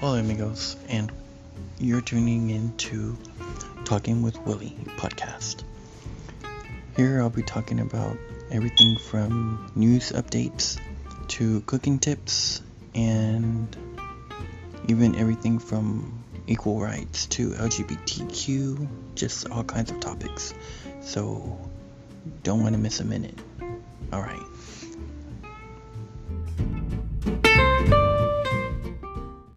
Hola amigos, and you're tuning in to Talking with Willie podcast. Here I'll be talking about everything from news updates to cooking tips and even everything from equal rights to LGBTQ, just all kinds of topics. So don't want to miss a minute. Alright.